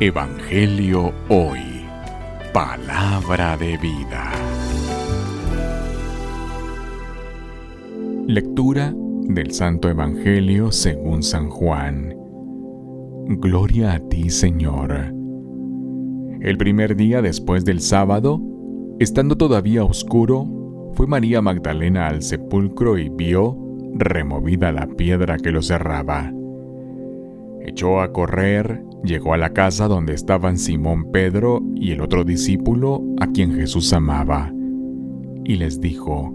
Evangelio Hoy. Palabra de vida. Lectura del Santo Evangelio según San Juan. Gloria a ti, Señor. El primer día después del sábado, estando todavía oscuro, fue María Magdalena al sepulcro y vio removida la piedra que lo cerraba. Echó a correr, llegó a la casa donde estaban Simón Pedro y el otro discípulo a quien Jesús amaba, y les dijo,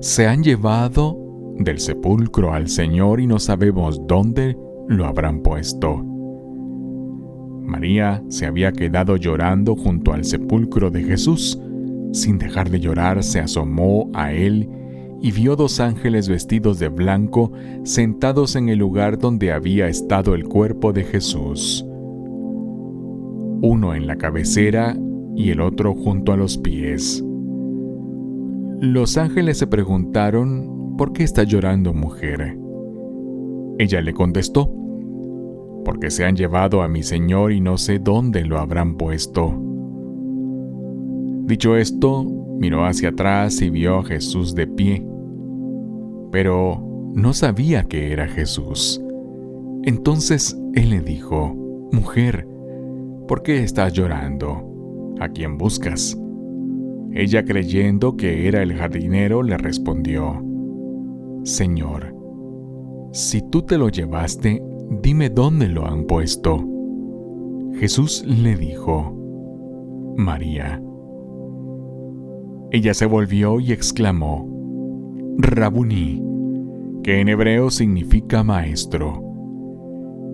Se han llevado del sepulcro al Señor y no sabemos dónde lo habrán puesto. María se había quedado llorando junto al sepulcro de Jesús. Sin dejar de llorar, se asomó a él y vio dos ángeles vestidos de blanco sentados en el lugar donde había estado el cuerpo de Jesús, uno en la cabecera y el otro junto a los pies. Los ángeles se preguntaron, ¿por qué está llorando mujer? Ella le contestó, porque se han llevado a mi Señor y no sé dónde lo habrán puesto. Dicho esto, miró hacia atrás y vio a Jesús de pie, pero no sabía que era Jesús. Entonces él le dijo, Mujer, ¿por qué estás llorando? ¿A quién buscas? Ella creyendo que era el jardinero le respondió, Señor, si tú te lo llevaste, dime dónde lo han puesto. Jesús le dijo, María. Ella se volvió y exclamó, Rabuní, que en hebreo significa maestro.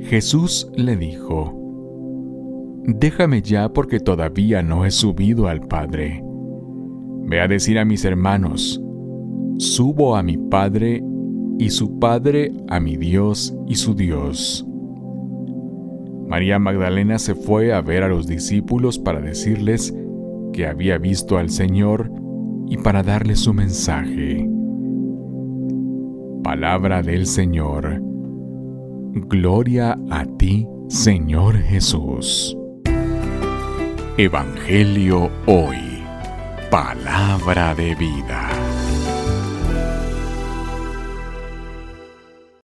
Jesús le dijo, Déjame ya porque todavía no he subido al Padre. Ve a decir a mis hermanos, subo a mi Padre y su Padre a mi Dios y su Dios. María Magdalena se fue a ver a los discípulos para decirles que había visto al Señor y para darle su mensaje. Palabra del Señor. Gloria a ti, Señor Jesús. Evangelio hoy. Palabra de vida.